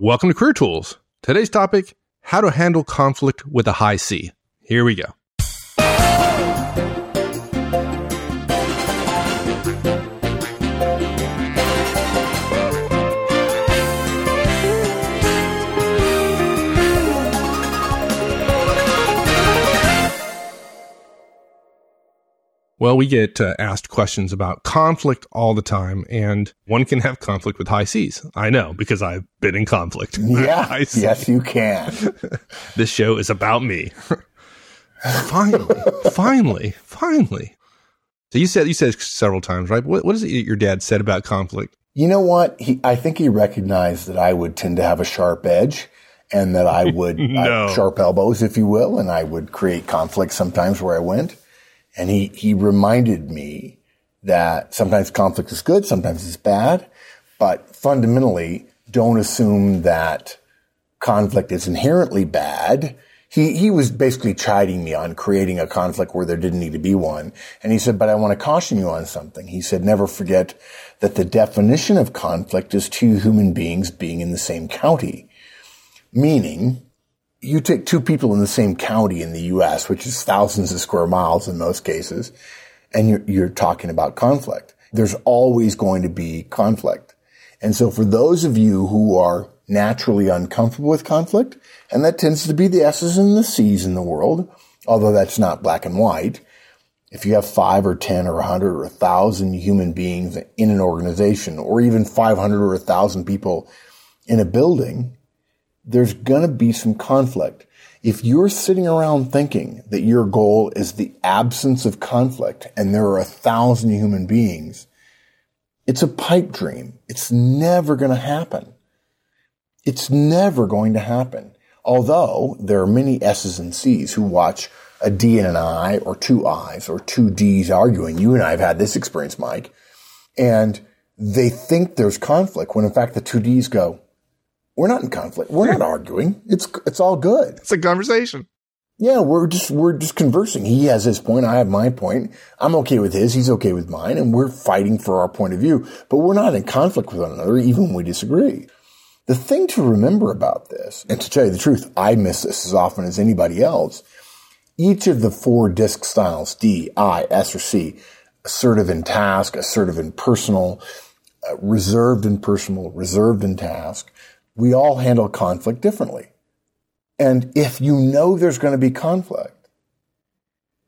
Welcome to Career Tools. Today's topic how to handle conflict with a high C. Here we go. Well, we get uh, asked questions about conflict all the time, and one can have conflict with high Cs. I know because I've been in conflict. Yeah, yes, you can. this show is about me. finally, finally, finally. So you said you said several times, right? What, what is it your dad said about conflict? You know what? He, I think he recognized that I would tend to have a sharp edge, and that I would No. uh, sharp elbows, if you will, and I would create conflict sometimes where I went. And he, he reminded me that sometimes conflict is good, sometimes it's bad, but fundamentally don't assume that conflict is inherently bad. He, he was basically chiding me on creating a conflict where there didn't need to be one. And he said, but I want to caution you on something. He said, never forget that the definition of conflict is two human beings being in the same county. Meaning, you take two people in the same county in the U.S., which is thousands of square miles in most cases, and you're, you're talking about conflict. There's always going to be conflict. And so for those of you who are naturally uncomfortable with conflict, and that tends to be the S's and the C's in the world, although that's not black and white. If you have five or 10 or a 100 or a 1,000 human beings in an organization, or even 500 or 1,000 people in a building, there's going to be some conflict. If you're sitting around thinking that your goal is the absence of conflict and there are a thousand human beings, it's a pipe dream. It's never going to happen. It's never going to happen. Although there are many S's and C's who watch a D and an I or two I's or two D's arguing. You and I have had this experience, Mike, and they think there's conflict when in fact the two D's go, we're not in conflict. We're not arguing. It's, it's all good. It's a conversation. Yeah, we're just we're just conversing. He has his point, I have my point. I'm okay with his, he's okay with mine, and we're fighting for our point of view. But we're not in conflict with one another, even when we disagree. The thing to remember about this, and to tell you the truth, I miss this as often as anybody else. Each of the four disc styles, D, I, S, or C, assertive in task, assertive in personal, uh, reserved in personal, reserved in task, we all handle conflict differently. And if you know there's going to be conflict,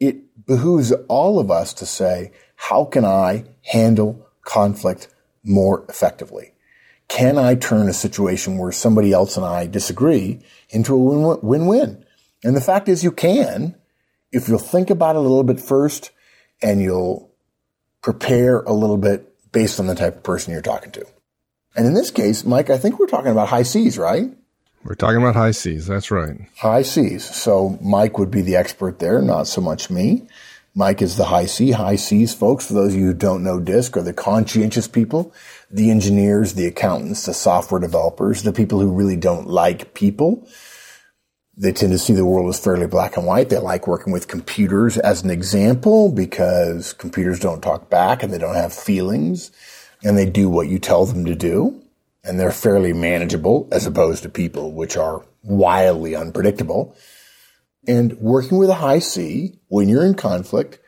it behooves all of us to say, how can I handle conflict more effectively? Can I turn a situation where somebody else and I disagree into a win- win-win? And the fact is you can if you'll think about it a little bit first and you'll prepare a little bit based on the type of person you're talking to. And in this case, Mike, I think we're talking about high Cs, right? We're talking about high Cs. That's right. High Cs. So Mike would be the expert there, not so much me. Mike is the high C. High Cs folks, for those of you who don't know DISC, are the conscientious people, the engineers, the accountants, the software developers, the people who really don't like people. They tend to see the world as fairly black and white. They like working with computers as an example because computers don't talk back and they don't have feelings and they do what you tell them to do and they're fairly manageable as opposed to people which are wildly unpredictable. And working with a high C, when you're in conflict,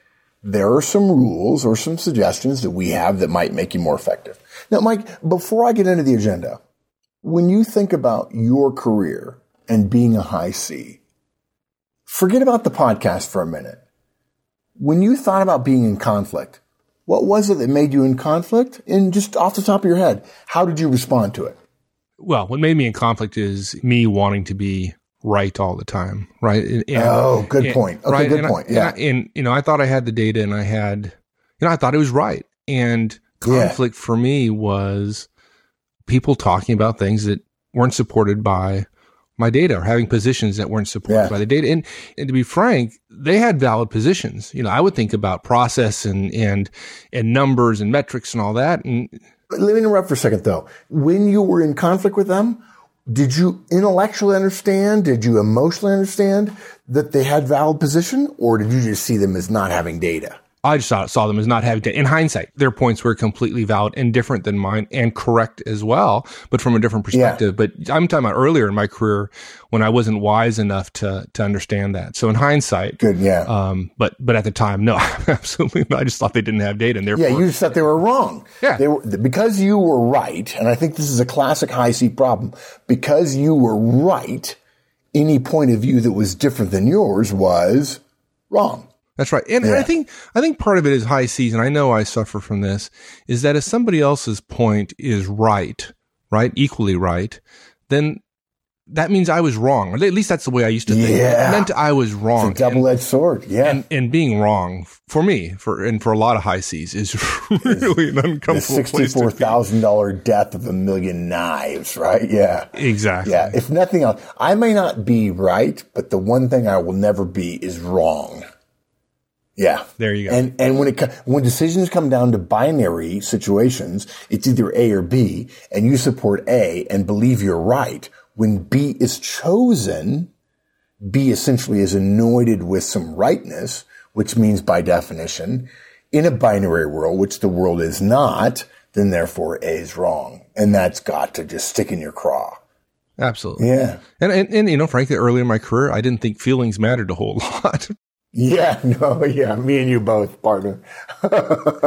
there are some rules or some suggestions that we have that might make you more effective. Now, Mike, before I get into the agenda, when you think about your career and being a high C, forget about the podcast for a minute. When you thought about being in conflict, what was it that made you in conflict? And just off the top of your head, how did you respond to it? Well, what made me in conflict is me wanting to be right all the time, right? And- and- Oh, good and- point. Okay, right? good And I- point. and Yeah. I- and you know, I thought I had the data, and I had, you know, I thought it was right. And Yeah. conflict for me was people talking about things that weren't supported by my data or having positions that weren't supported Yeah. by the data. And, and to be frank, they had valid positions. You know, I would think about process and, and, and numbers and metrics and all that. And Let me interrupt for a second though. When you were in conflict with them, did you intellectually understand? Did you emotionally understand that they had valid position or did you just see them as not having data? I just saw, saw them as not having data. In hindsight, their points were completely valid and different than mine and correct as well, but from a different perspective. Yeah. But I'm talking about earlier in my career when I wasn't wise enough to to understand that. So in hindsight, good, yeah. Um, but but at the time, no, absolutely. Not. I just thought they didn't have data, and therefore, yeah, you just thought they were wrong. Yeah, they were because you were right, and I think this is a classic high C problem. Because you were right, any point of view that was different than yours was wrong. That's right. And yeah. I think, I think part of it is high season. I know I suffer from this is that if somebody else's point is right, right, equally right, then that means I was wrong. Or at least that's the way I used to think. Yeah. It meant I was wrong. double edged sword. Yeah. And, and, being wrong for me, for, and for a lot of high Cs, is really an uncomfortable $64,000 death of a million knives, right? Yeah. Exactly. Yeah. If nothing else, I may not be right, but the one thing I will never be is wrong. Yeah. There you go. And, and when it, when decisions come down to binary situations, it's either A or B, and you support A and believe you're right. When B is chosen, B essentially is anointed with some rightness, which means by definition, in a binary world, which the world is not, then therefore A is wrong. And that's got to just stick in your craw. Absolutely. Yeah. And, and, and, you know, frankly, early in my career, I didn't think feelings mattered a whole lot. Yeah, no, yeah, me and you both, partner.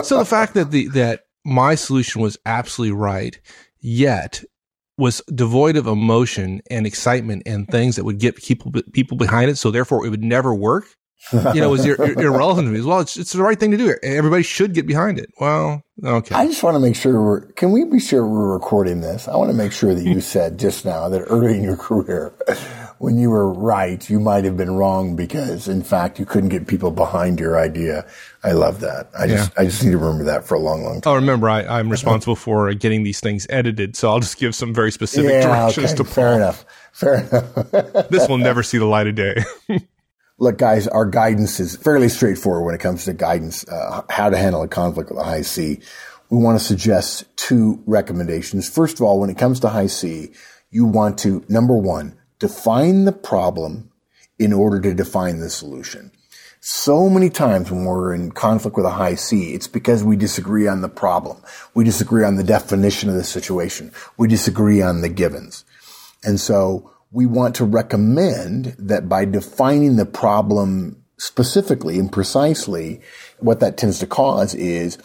so the fact that the that my solution was absolutely right, yet was devoid of emotion and excitement and things that would get people people behind it, so therefore it would never work. You know, was ir- irrelevant to me. Well, it's it's the right thing to do. Everybody should get behind it. Well, okay. I just want to make sure we're. Can we be sure we're recording this? I want to make sure that you said just now that early in your career when you were right, you might have been wrong because, in fact, you couldn't get people behind your idea. I love that. I just. I just need to remember that for a long, long time. Oh, remember, I, am responsible for getting these things edited, so I'll just give some very specific yeah, directions okay. to Paul. Fair enough. Fair enough. this will never see the light of day. Look, guys, our guidance is fairly straightforward when it comes to guidance, uh, how to handle a conflict with a high C. We want to suggest two recommendations. First of all, when it comes to high C, you want to, number one, define the problem in order to define the solution. So many times when we're in conflict with a high C, it's because we disagree on the problem. We disagree on the definition of the situation. We disagree on the givens. And so we want to recommend that by defining the problem specifically and precisely, what that tends to cause is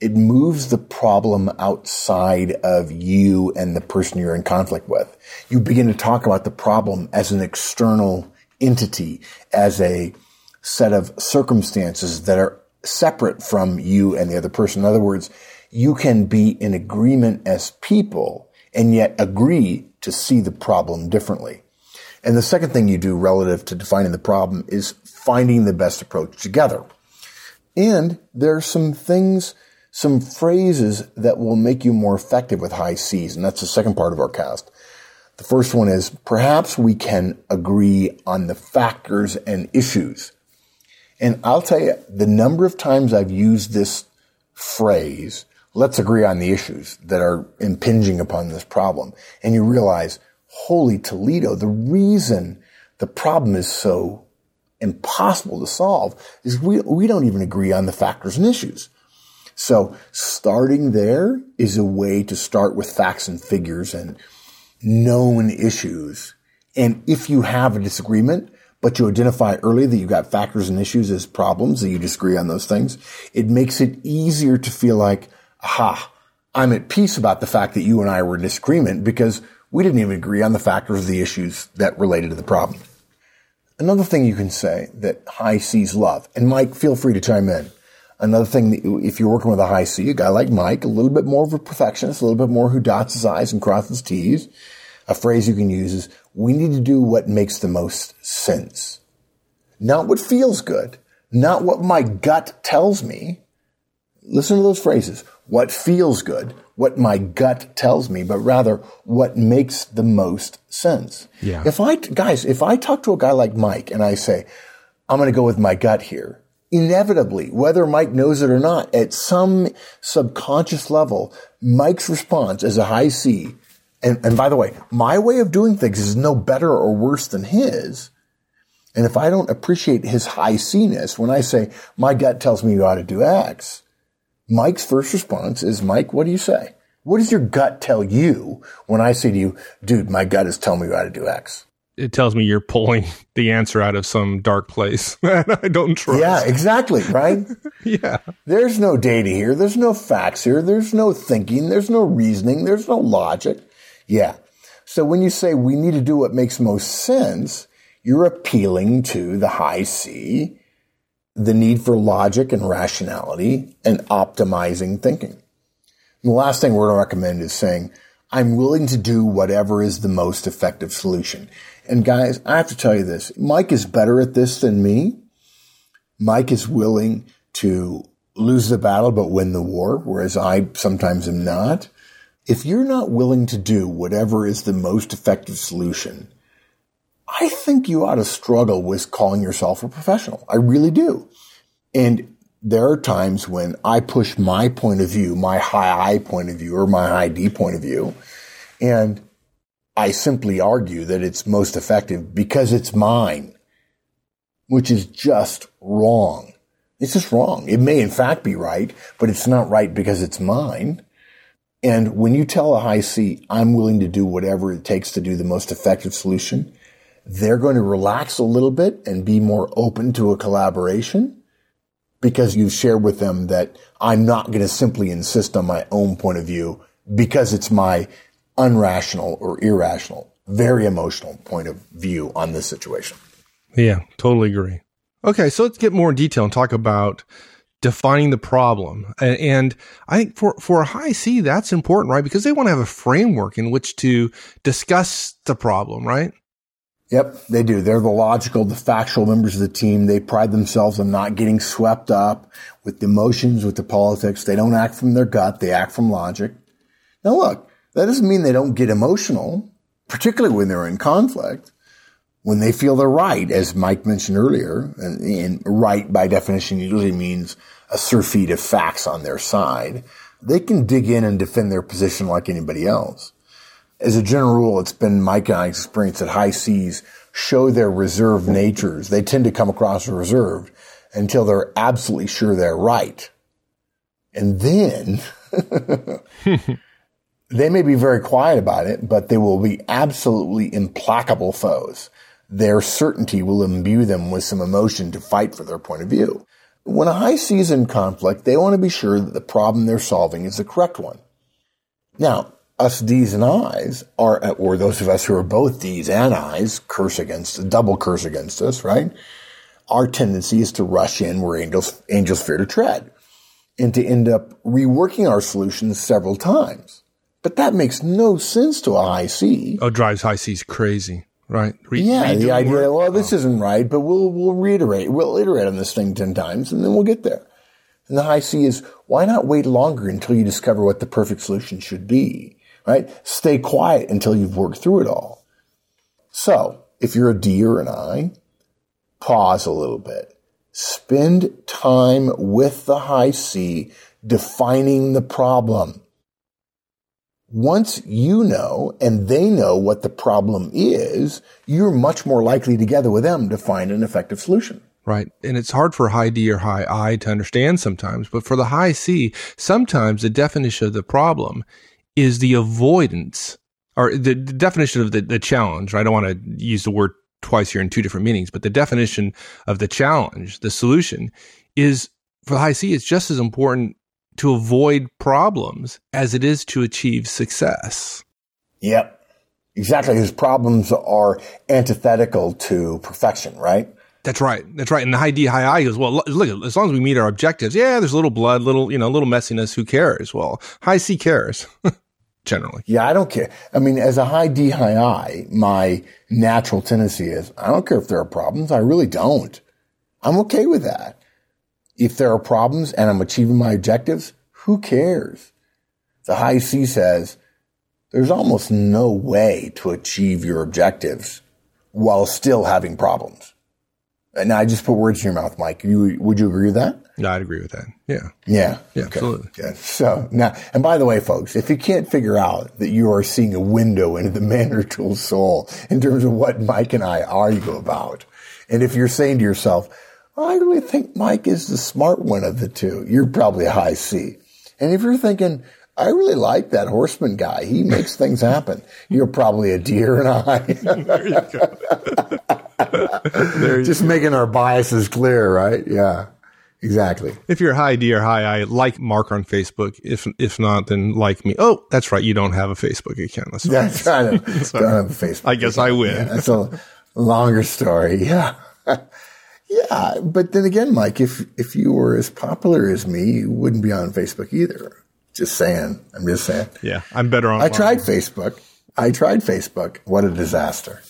it moves the problem outside of you and the person you're in conflict with. You begin to talk about the problem as an external entity, as a set of circumstances that are separate from you and the other person. In other words, you can be in agreement as people and yet agree to see the problem differently. And the second thing you do relative to defining the problem is finding the best approach together. And there are some things some phrases that will make you more effective with high C's. And that's the second part of our cast. The first one is perhaps we can agree on the factors and issues. And I'll tell you, the number of times I've used this phrase, let's agree on the issues that are impinging upon this problem. And you realize, holy Toledo, the reason the problem is so impossible to solve is we, we don't even agree on the factors and issues. So starting there is a way to start with facts and figures and known issues. And if you have a disagreement, but you identify early that you've got factors and issues as problems, that you disagree on those things, it makes it easier to feel like, aha, I'm at peace about the fact that you and I were in disagreement because we didn't even agree on the factors of the issues that related to the problem. Another thing you can say that high Cs love, and Mike, feel free to chime in. Another thing, that if you're working with a high C, a guy like Mike, a little bit more of a perfectionist, a little bit more who dots his I's and crosses his T's, a phrase you can use is, we need to do what makes the most sense. Not what feels good, not what my gut tells me. Listen to those phrases. What feels good, what my gut tells me, but rather what makes the most sense. Yeah. If I, guys, if I talk to a guy like Mike and I say, I'm going to go with my gut here, inevitably, whether Mike knows it or not, at some subconscious level, Mike's response as a high C. and, and by the way, my way of doing things is no better or worse than his. And if I don't appreciate his high C-ness, when I say, my gut tells me you ought to do X, Mike's first response is, Mike, what do you say? What does your gut tell you when I say to you, dude, my gut is telling me you ought to do X? It tells me you're pulling the answer out of some dark place that I don't trust. Yeah, exactly, right? yeah. There's no data here. There's no facts here. There's no thinking. There's no reasoning. There's no logic. Yeah. So when you say we need to do what makes most sense, you're appealing to the high C, the need for logic and rationality and optimizing thinking. And the last thing we're going to recommend is saying, I'm willing to do whatever is the most effective solution. And guys, I have to tell you this. Mike is better at this than me. Mike is willing to lose the battle but win the war, whereas I sometimes am not. If you're not willing to do whatever is the most effective solution, I think you ought to struggle with calling yourself a professional. I really do. And there are times when I push my point of view, my high I point of view or my high D point of view, and I simply argue that it's most effective because it's mine, which is just wrong. It's just wrong. It may in fact be right, but it's not right because it's mine. And when you tell a high C, I'm willing to do whatever it takes to do the most effective solution, they're going to relax a little bit and be more open to a collaboration because you've shared with them that I'm not going to simply insist on my own point of view because it's my unrational or irrational, very emotional point of view on this situation. Yeah, totally agree. Okay, so let's get more in detail and talk about defining the problem. And, I think for, for a high C, that's important, right? Because they want to have a framework in which to discuss the problem, right? Yep, they do. They're the logical, the factual members of the team. They pride themselves on not getting swept up with the emotions, with the politics. They don't act from their gut. They act from logic. Now look, that doesn't mean they don't get emotional, particularly when they're in conflict. When they feel they're right, as Mike mentioned earlier, and, and right by definition usually means a surfeit of facts on their side, they can dig in and defend their position like anybody else as a general rule, it's been my kind of experience that high Cs show their reserved natures. They tend to come across as reserved until they're absolutely sure they're right. And then they may be very quiet about it, but they will be absolutely implacable foes. Their certainty will imbue them with some emotion to fight for their point of view. When a high in conflict, they want to be sure that the problem they're solving is the correct one. Now, us D's and I's are, or those of us who are both D's and I's, curse against, double curse against us, right? Our tendency is to rush in where angels, angels fear to tread and to end up reworking our solutions several times. But that makes no sense to a high C. Oh, drives high C's crazy, right? Re- yeah, the idea, well, this oh. isn't right, but we'll, we'll reiterate, we'll iterate on this thing 10 times and then we'll get there. And the high C is, why not wait longer until you discover what the perfect solution should be? right? Stay quiet until you've worked through it all. So if you're a D or an I, pause a little bit. Spend time with the high C defining the problem. Once you know and they know what the problem is, you're much more likely together with them to find an effective solution. Right. And it's hard for high D or high I to understand sometimes, but for the high C, sometimes the definition of the problem is the avoidance or the, the definition of the, the challenge. I don't want to use the word twice here in two different meanings, but the definition of the challenge, the solution is for the high C, it's just as important to avoid problems as it is to achieve success. Yep. Exactly. His problems are antithetical to perfection, right? That's right. That's right. And the high D, high I goes, well, look, as long as we meet our objectives, yeah, there's a little blood, little, you know, little messiness. Who cares? Well, high C cares. generally. Yeah, I don't care. I mean, as a high D, high I, my natural tendency is I don't care if there are problems. I really don't. I'm okay with that. If there are problems and I'm achieving my objectives, who cares? The high C says there's almost no way to achieve your objectives while still having problems. And I just put words in your mouth, Mike. You, would you agree with that? No, I'd agree with that. Yeah. Yeah. Yeah, okay. absolutely. Yeah. So now, and by the way, folks, if you can't figure out that you are seeing a window into the Manager Tools soul in terms of what Mike and I argue about, And if you're saying to yourself, I really think Mike is the smart one of the two, you're probably a high C. And if you're thinking, I really like that Horstman guy. He makes things happen. You're probably a deer and I. there you go. Just making our biases clear, right? Yeah. Exactly. If you're a high D or high I, like Mark on Facebook. If if not, then like me. Oh, that's right. You don't have a Facebook account. That's, that's right. I don't, don't have a Facebook. I guess account. I win. Yeah, that's a longer story. Yeah. yeah. But then again, Mike, if if you were as popular as me, you wouldn't be on Facebook either. Just saying. I'm just saying. Yeah, I'm better on. I tried Facebook. I tried Facebook. What a disaster.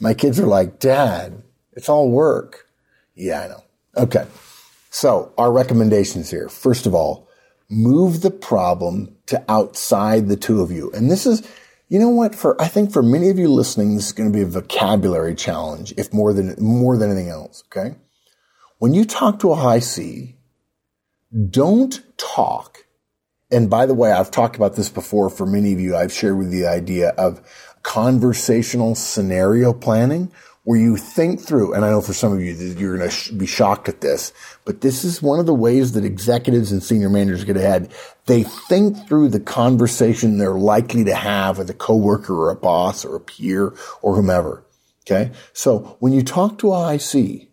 My kids are like, Dad, it's all work. Yeah, I know. Okay. So our recommendations here. First of all, move the problem to outside the two of you. And this is, you know what? For, I think for many of you listening, this is going to be a vocabulary challenge, if more than, more than anything else. Okay. When you talk to a high C, don't talk. And by the way, I've talked about this before for many of you. I've shared with you the idea of conversational scenario planning where you think through, and I know for some of you, that you're going to sh- be shocked at this, but this is one of the ways that executives and senior managers get ahead. They think through the conversation they're likely to have with a coworker or a boss or a peer or whomever. Okay. So when you talk to IC,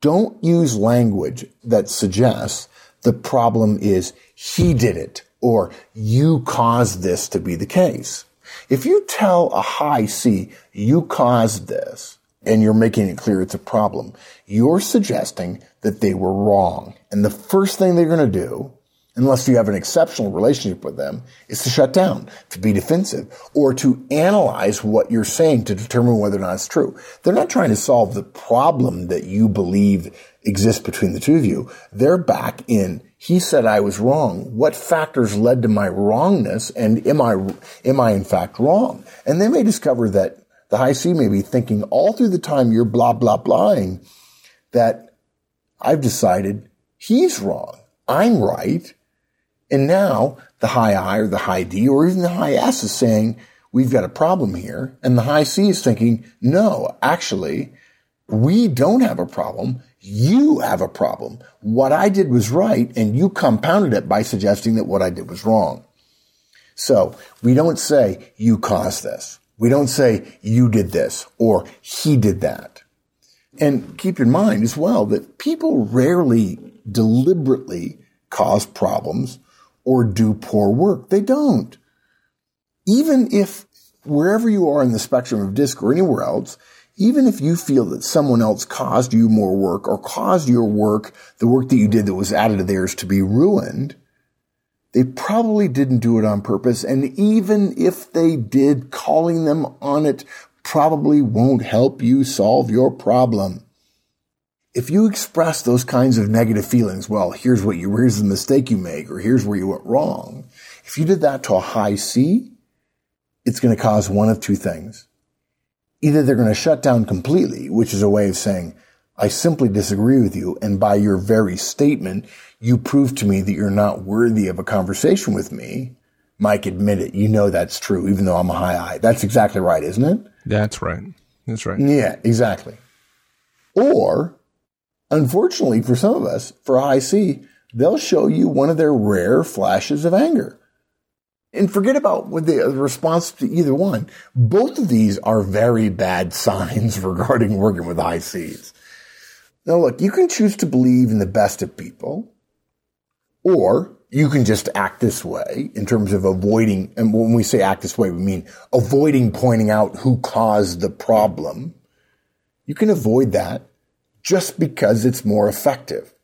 don't use language that suggests the problem is he did it or you caused this to be the case. If you tell a high C, you caused this, and you're making it clear it's a problem, you're suggesting that they were wrong. And the first thing they're going to do, unless you have an exceptional relationship with them, is to shut down, to be defensive, or to analyze what you're saying to determine whether or not it's true. They're not trying to solve the problem that you believe exists between the two of you. They're back in he said I was wrong. What factors led to my wrongness? And am I, am I in fact wrong? And they may discover that the high C may be thinking all through the time you're blah, blah, blahing that I've decided he's wrong. I'm right. And now the high I or the high D or even the high S is saying, we've got a problem here. And the high C is thinking, no, actually, we don't have a problem. You have a problem. What I did was right, and you compounded it by suggesting that what I did was wrong. So we don't say you caused this. We don't say you did this or he did that. And keep in mind as well that people rarely deliberately cause problems or do poor work. They don't. Even if wherever you are in the spectrum of DISC or anywhere else, even if you feel that someone else caused you more work or caused your work, the work that you did that was added to theirs to be ruined, they probably didn't do it on purpose. And even if they did, calling them on it probably won't help you solve your problem. If you express those kinds of negative feelings, well, here's what you, here's the mistake you make, or here's where you went wrong. If you did that to a high C, it's going to cause one of two things either they're going to shut down completely, which is a way of saying, I simply disagree with you. And by your very statement, you prove to me that you're not worthy of a conversation with me. Mike, admit it. You know that's true, even though I'm a high I. That's exactly right, isn't it? That's right. That's right. Yeah, exactly. Or, unfortunately for some of us, for high C, they'll show you one of their rare flashes of anger. And forget about the response to either one. Both of these are very bad signs regarding working with high Cs. Now look, you can choose to believe in the best of people, or you can just act this way in terms of avoiding, and when we say act this way, we mean avoiding pointing out who caused the problem. You can avoid that just because it's more effective.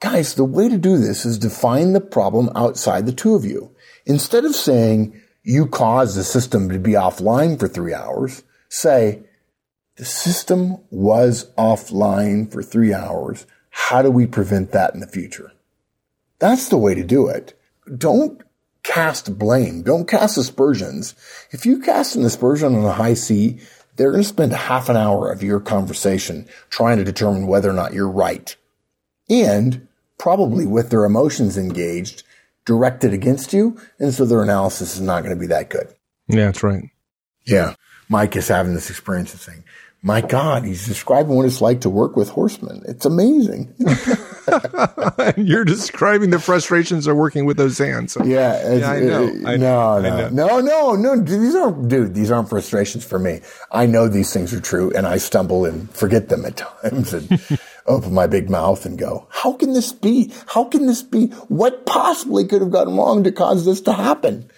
Guys, the way to do this is define the problem outside the two of you. Instead of saying you caused the system to be offline for three hours, say the system was offline for three hours. How do we prevent that in the future? That's the way to do it. Don't cast blame. Don't cast aspersions. If you cast an aspersion on a high C, they're going to spend half an hour of your conversation trying to determine whether or not you're right. And probably with their emotions engaged, directed against you. And so their analysis is not going to be that good. Yeah, that's right. Yeah. Mike is having this experience of saying, my God, he's describing what it's like to work with Horstman. It's amazing. You're describing the frustrations of working with those hands. So. Yeah, yeah, I know. I, no, no, no, no, no. These aren't, dude. These aren't frustrations for me. I know these things are true, and I stumble and forget them at times, and open my big mouth and go, "How can this be? How can this be? What possibly could have gone wrong to cause this to happen?"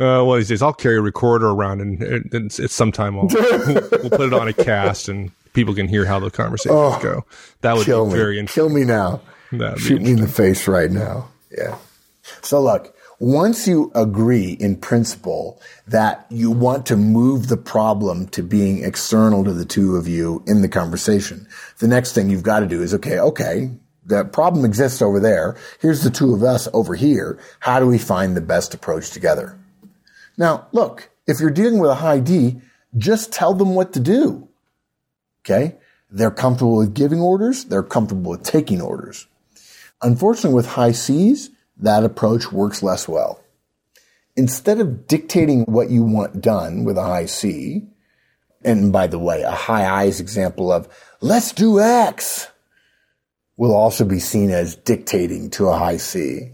Uh, well, he says, I'll carry a recorder around and, and it's, it's sometime I'll, we'll, we'll, put it on a cast and people can hear how the conversations oh, go. That would be very interesting. Kill me now. Shoot me in the face right now. Yeah. So look, once you agree in principle that you want to move the problem to being external to the two of you in the conversation, the next thing you've got to do is, okay, okay, the problem exists over there. Here's the two of us over here. How do we find the best approach together? Now, look, if you're dealing with a high D, just tell them what to do. Okay. They're comfortable with giving orders. They're comfortable with taking orders. Unfortunately, with high Cs, that approach works less well. Instead of dictating what you want done with a high C, and by the way, a high I's example of let's do X will also be seen as dictating to a high C.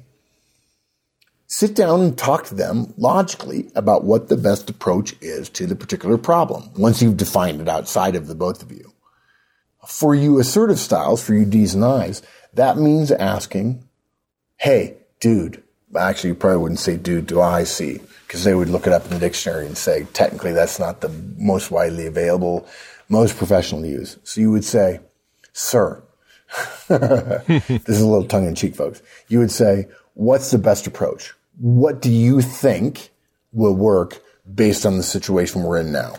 Sit down and talk to them logically about what the best approach is to the particular problem once you've defined it outside of the both of you. For you assertive styles, for you D's and I's, that means asking, hey, dude, actually you probably wouldn't say dude do I see because they would look it up in the dictionary and say technically that's not the most widely available, most professional use. So you would say, sir, this is a little tongue in cheek, folks. You would say, what's the best approach? What do you think will work based on the situation we're in now?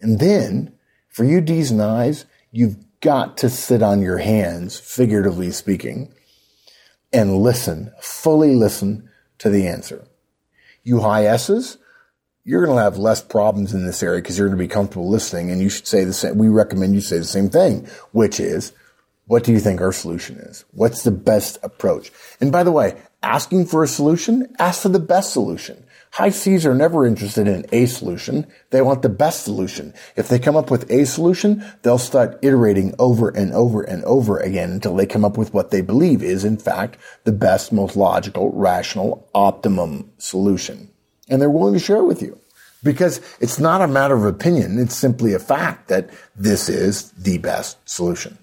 And then for you D's and I's, you've got to sit on your hands, figuratively speaking, and listen, fully listen to the answer. You high S's, you're going to have less problems in this area because you're going to be comfortable listening and you should say the same. We recommend you say the same thing, which is, what do you think our solution is? What's the best approach? And by the way, asking for a solution, ask for the best solution. High Cs are never interested in a solution. They want the best solution. If they come up with a solution, they'll start iterating over and over and over again until they come up with what they believe is, in fact, the best, most logical, rational, optimum solution. And they're willing to share it with you because it's not a matter of opinion. It's simply a fact that this is the best solution.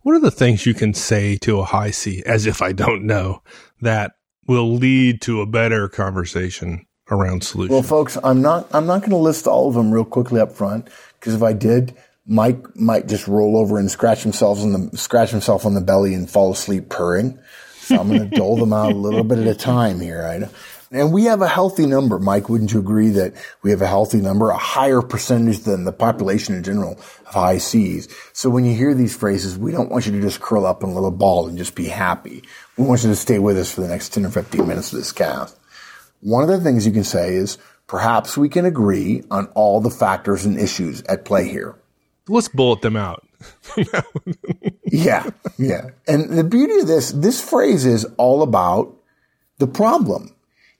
What are the things you can say to a high C as if I don't know that will lead to a better conversation around solutions. Well, folks, I'm not I'm not going to list all of them real quickly up front because if I did, Mike might just roll over and scratch himself on the scratch himself on the belly and fall asleep purring. So I'm going to dole them out a little bit at a time here. Right? And we have a healthy number. Mike, wouldn't you agree that we have a healthy number, a higher percentage than the population in general of high Cs? So when you hear these phrases, we don't want you to just curl up in a little ball and just be happy. We want you to stay with us for the next 10 or 15 minutes of this cast. One of the things you can say is, perhaps we can agree on all the factors and issues at play here. Let's bullet them out. yeah, yeah. And the beauty of this, this phrase is all about the problem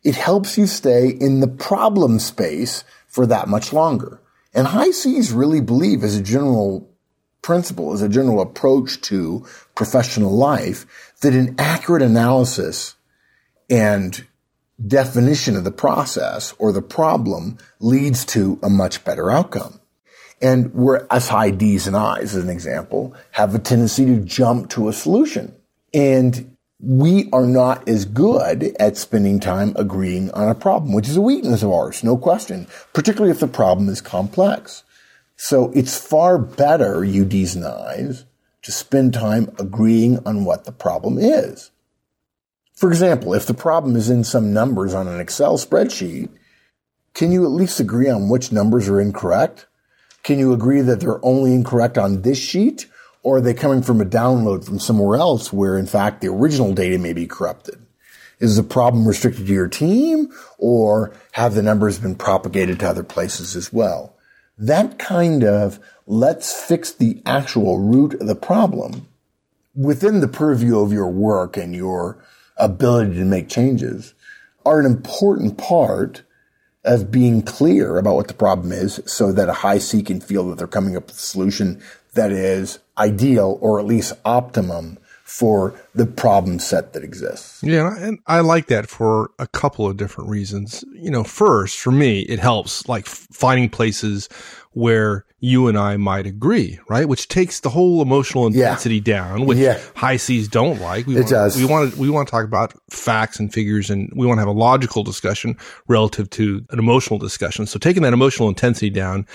it helps you stay in the problem space for that much longer. And high Cs really believe as a general principle, as a general approach to professional life, that an accurate analysis and definition of the process or the problem leads to a much better outcome. And where us high D's and I's, as an example, have a tendency to jump to a solution. And we are not as good at spending time agreeing on a problem, which is a weakness of ours, no question, particularly if the problem is complex. So it's far better, you D's and I's, to spend time agreeing on what the problem is. For example, if the problem is in some numbers on an Excel spreadsheet, can you at least agree on which numbers are incorrect? Can you agree that they're only incorrect on this sheet or are they coming from a download from somewhere else where in fact the original data may be corrupted? Is the problem restricted to your team or have the numbers been propagated to other places as well? That kind of let's fix the actual root of the problem within the purview of your work and your ability to make changes are an important part of being clear about what the problem is so that a high C can feel that they're coming up with a solution that is ideal or at least optimum for the problem set that exists. Yeah, and I like that for a couple of different reasons. You know, first, for me, it helps like finding places where you and I might agree, right? Which takes the whole emotional intensity yeah. down, which yeah. high Cs don't like. We it want, does. We want to we want to talk about facts and figures, and we want to have a logical discussion relative to an emotional discussion. So taking that emotional intensity down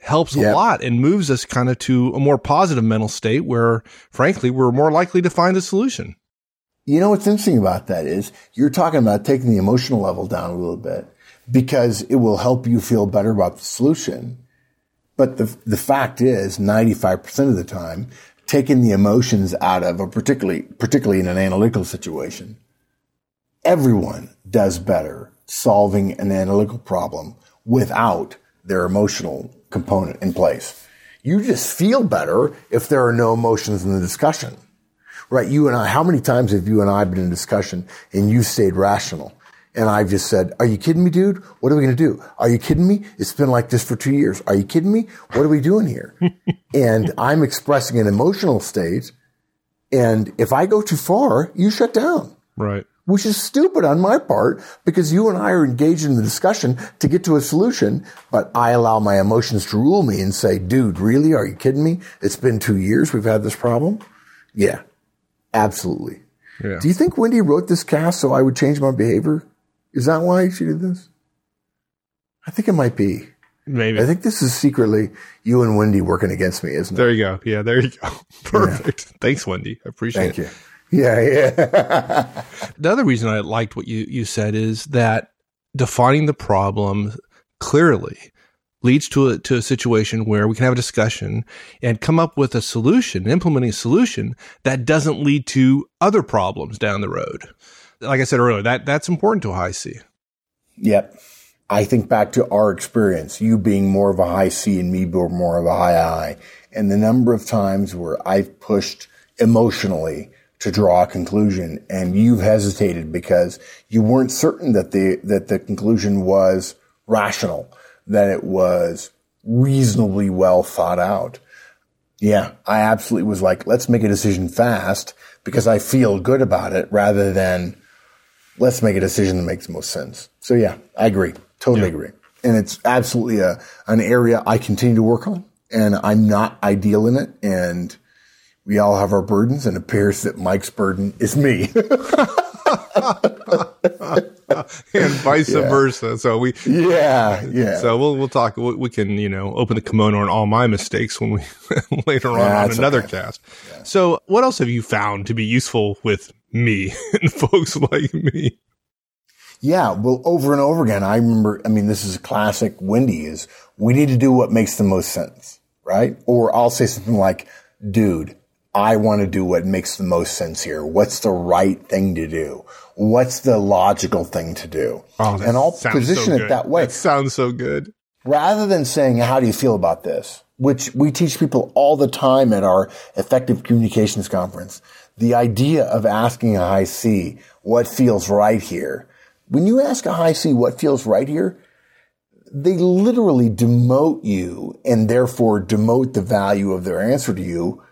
helps yep. a lot and moves us kind of to a more positive mental state where, frankly, we're more likely to find a solution. You know what's interesting about that is you're talking about taking the emotional level down a little bit because it will help you feel better about the solution. But the, the fact is 95% of the time, taking the emotions out of a particularly, particularly in an analytical situation, everyone does better solving an analytical problem without their emotional component in place. You just feel better if there are no emotions in the discussion. Right? You and I, how many times have you and I been in discussion and you stayed rational? And I've just said, are you kidding me, dude? What are we going to do? Are you kidding me? It's been like this for two years. Are you kidding me? What are we doing here? and I'm expressing an emotional state. And if I go too far, you shut down. Right which is stupid on my part because you and I are engaged in the discussion to get to a solution, but I allow my emotions to rule me and say, dude, really? Are you kidding me? It's been two years we've had this problem. Yeah, absolutely. Yeah. Do you think Wendy wrote this cast so I would change my behavior? Is that why she did this? I think it might be. Maybe. I think this is secretly you and Wendy working against me, isn't it? There you go. Yeah, there you go. Perfect. Yeah. Thanks, Wendy. I appreciate Thank it. Thank you. Yeah, yeah. the other reason I liked what you, you said is that defining the problem clearly leads to a, to a situation where we can have a discussion and come up with a solution, implementing a solution that doesn't lead to other problems down the road. Like I said earlier, that, that's important to a high C. Yep. I think back to our experience, you being more of a high C and me being more of a high I, and the number of times where I've pushed emotionally to draw a conclusion and you've hesitated because you weren't certain that the, that the conclusion was rational, that it was reasonably well thought out. Yeah, I absolutely was like, let's make a decision fast because I feel good about it rather than let's make a decision that makes the most sense. So yeah, I agree. Totally yeah. agree. And it's absolutely a, an area I continue to work on and I'm not ideal in it. And we all have our burdens, and it appears that Mike's burden is me. and vice yeah. versa. So we, yeah, yeah. So we'll we'll talk. We, we can you know open the kimono on all my mistakes when we later on yeah, on another okay. cast. Yeah. So what else have you found to be useful with me and folks like me? Yeah, well, over and over again, I remember. I mean, this is a classic. Wendy is we need to do what makes the most sense, right? Or I'll say something like, "Dude." I want to do what makes the most sense here. What's the right thing to do? What's the logical thing to do? Oh, and I'll position so it that way. That sounds so good. Rather than saying, how do you feel about this? Which we teach people all the time at our effective communications conference. The idea of asking a high C, what feels right here? When you ask a high C what feels right here, they literally demote you and therefore demote the value of their answer to you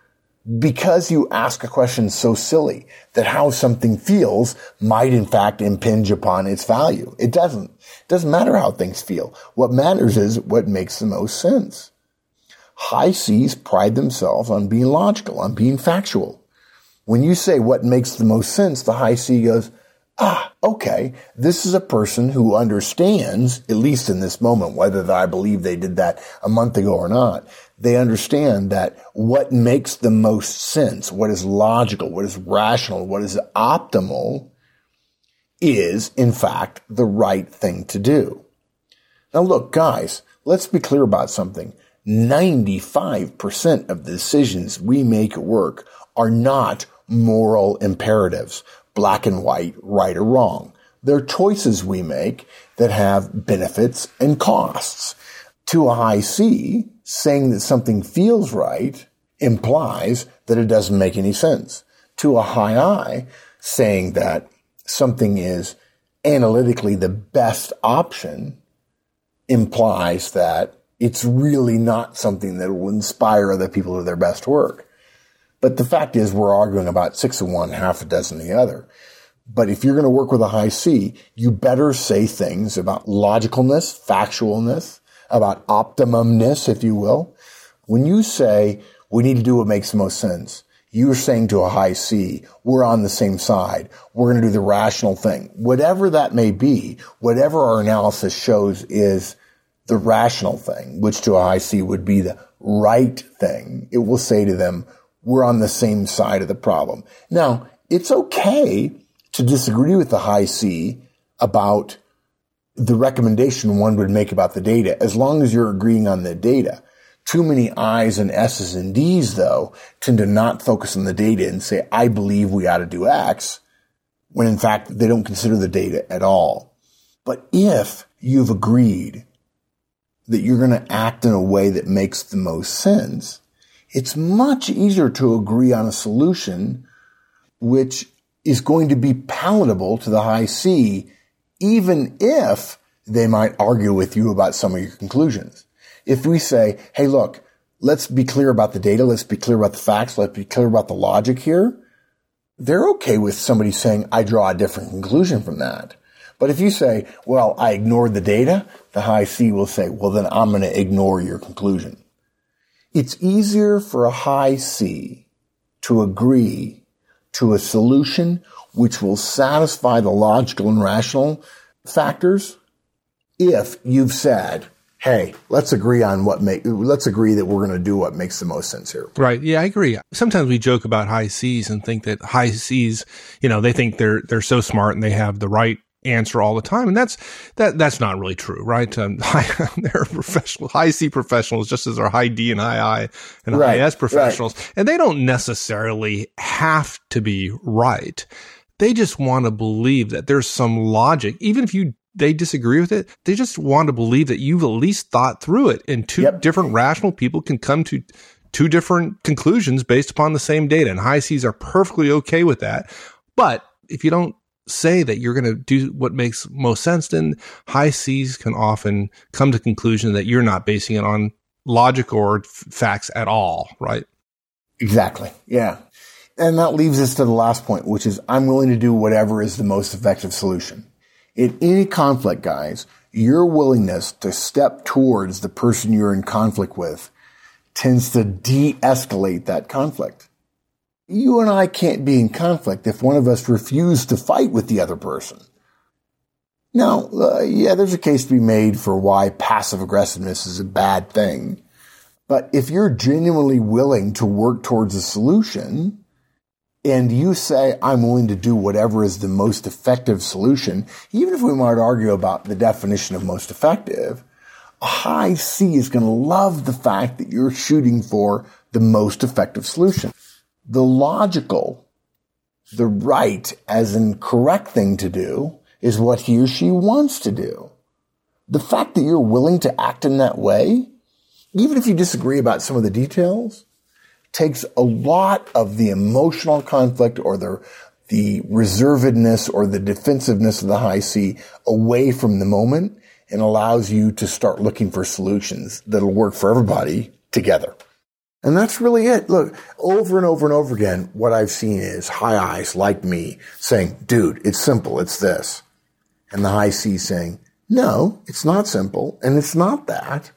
because you ask a question so silly that how something feels might in fact impinge upon its value. It doesn't. It doesn't matter how things feel. What matters is what makes the most sense. High C's pride themselves on being logical, on being factual. When you say what makes the most sense, the high C goes, ah, okay, this is a person who understands, at least in this moment, whether I believe they did that a month ago or not, they understand that what makes the most sense, what is logical, what is rational, what is optimal is, in fact, the right thing to do. Now look, guys, let's be clear about something. 95% of the decisions we make at work are not moral imperatives black and white, right or wrong. They're choices we make that have benefits and costs. To a high C, saying that something feels right implies that it doesn't make any sense. To a high I, saying that something is analytically the best option implies that it's really not something that will inspire other people to their best work. But the fact is we're arguing about six of one, half a dozen of the other. But if you're going to work with a high C, you better say things about logicalness, factualness, about optimumness, if you will. When you say we need to do what makes the most sense, you're saying to a high C, we're on the same side. We're going to do the rational thing. Whatever that may be, whatever our analysis shows is the rational thing, which to a high C would be the right thing. It will say to them, we're on the same side of the problem. Now, it's okay to disagree with the high C about the recommendation one would make about the data, as long as you're agreeing on the data. Too many I's and S's and D's, though, tend to not focus on the data and say, I believe we ought to do X, when in fact they don't consider the data at all. But if you've agreed that you're going to act in a way that makes the most sense, it's much easier to agree on a solution which is going to be palatable to the high C, even if they might argue with you about some of your conclusions. If we say, hey, look, let's be clear about the data, let's be clear about the facts, let's be clear about the logic here, they're okay with somebody saying, I draw a different conclusion from that. But if you say, well, I ignored the data, the high C will say, well, then I'm going to ignore your conclusion. It's easier for a high C to agree to a solution which will satisfy the logical and rational factors if you've said, hey, let's agree on what make, let's agree that we're going to do what makes the most sense here. Right. Yeah, I agree. Sometimes we joke about high C's and think that high C's, you know, they think they're, they're so smart and they have the right answer all the time. And that's, that, that's not really true, right? Um, high, they're professional, high C professionals, just as our high D and high I and right, high S professionals. Right. And they don't necessarily have to be right. They just want to believe that there's some logic, even if you they disagree with it. They just want to believe that you've at least thought through it and two yep. different rational people can come to two different conclusions based upon the same data. And high C's are perfectly okay with that. But if you don't say that you're going to do what makes most sense, then high C's can often come to conclusion that you're not basing it on logic or f- facts at all, right? Exactly. Yeah. And that leaves us to the last point, which is I'm willing to do whatever is the most effective solution. In any conflict, guys, your willingness to step towards the person you're in conflict with tends to de-escalate that conflict. You and I can't be in conflict if one of us refuses to fight with the other person. Now, uh, yeah, there's a case to be made for why passive aggressiveness is a bad thing. But if you're genuinely willing to work towards a solution, and you say, I'm willing to do whatever is the most effective solution, even if we might argue about the definition of most effective, a high C is going to love the fact that you're shooting for the most effective solution. The logical, the right as in correct thing to do is what he or she wants to do. The fact that you're willing to act in that way, even if you disagree about some of the details, takes a lot of the emotional conflict or the the reservedness or the defensiveness of the high C away from the moment and allows you to start looking for solutions that'll work for everybody together. And that's really it. Look, over and over and over again, what I've seen is high I's like me saying, dude, it's simple. It's this. And the high C saying, no, it's not simple. And it's not that.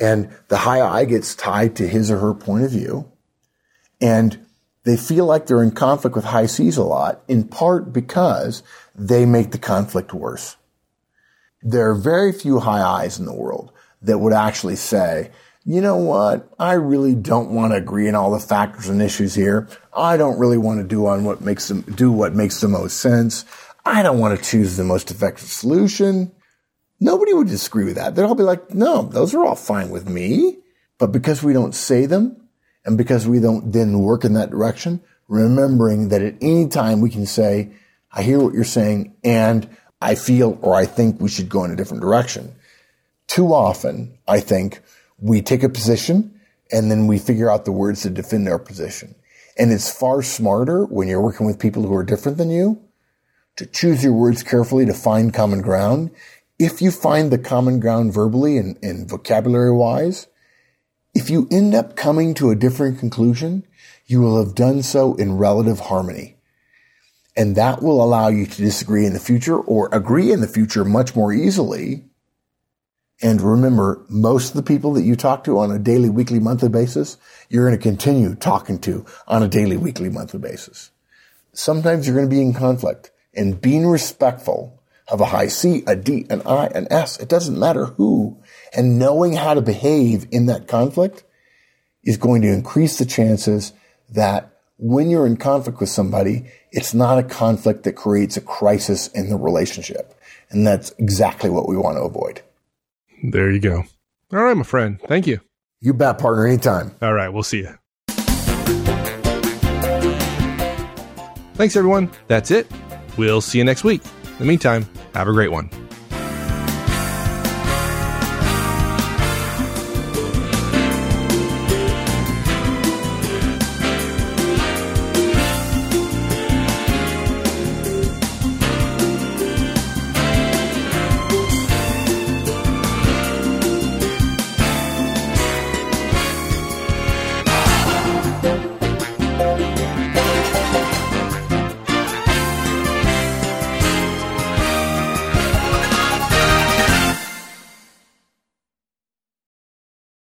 And the high I gets tied to his or her point of view. And they feel like they're in conflict with high C's a lot, in part because they make the conflict worse. There are very few high I's in the world that would actually say, you know what? I really don't want to agree on all the factors and issues here. I don't really want to do on what makes them do what makes the most sense. I don't want to choose the most effective solution. Nobody would disagree with that. They'd all be like, no, those are all fine with me. But because we don't say them, and because we don't then work in that direction, remembering that at any time we can say, I hear what you're saying and I feel or I think we should go in a different direction. Too often, I think we take a position and then we figure out the words to defend our position. And it's far smarter when you're working with people who are different than you to choose your words carefully to find common ground, if you find the common ground verbally and, and vocabulary wise, if you end up coming to a different conclusion, you will have done so in relative harmony. And that will allow you to disagree in the future or agree in the future much more easily. And remember, most of the people that you talk to on a daily, weekly, monthly basis, you're going to continue talking to on a daily, weekly, monthly basis. Sometimes you're going to be in conflict and being respectful of a high C, a D, an I, an S. It doesn't matter who. And knowing how to behave in that conflict is going to increase the chances that when you're in conflict with somebody, it's not a conflict that creates a crisis in the relationship. And that's exactly what we want to avoid. There you go. All right, my friend. Thank you. You bet, partner, anytime. All right, we'll see you. Thanks, everyone. That's it. We'll see you next week. In the meantime, have a great one.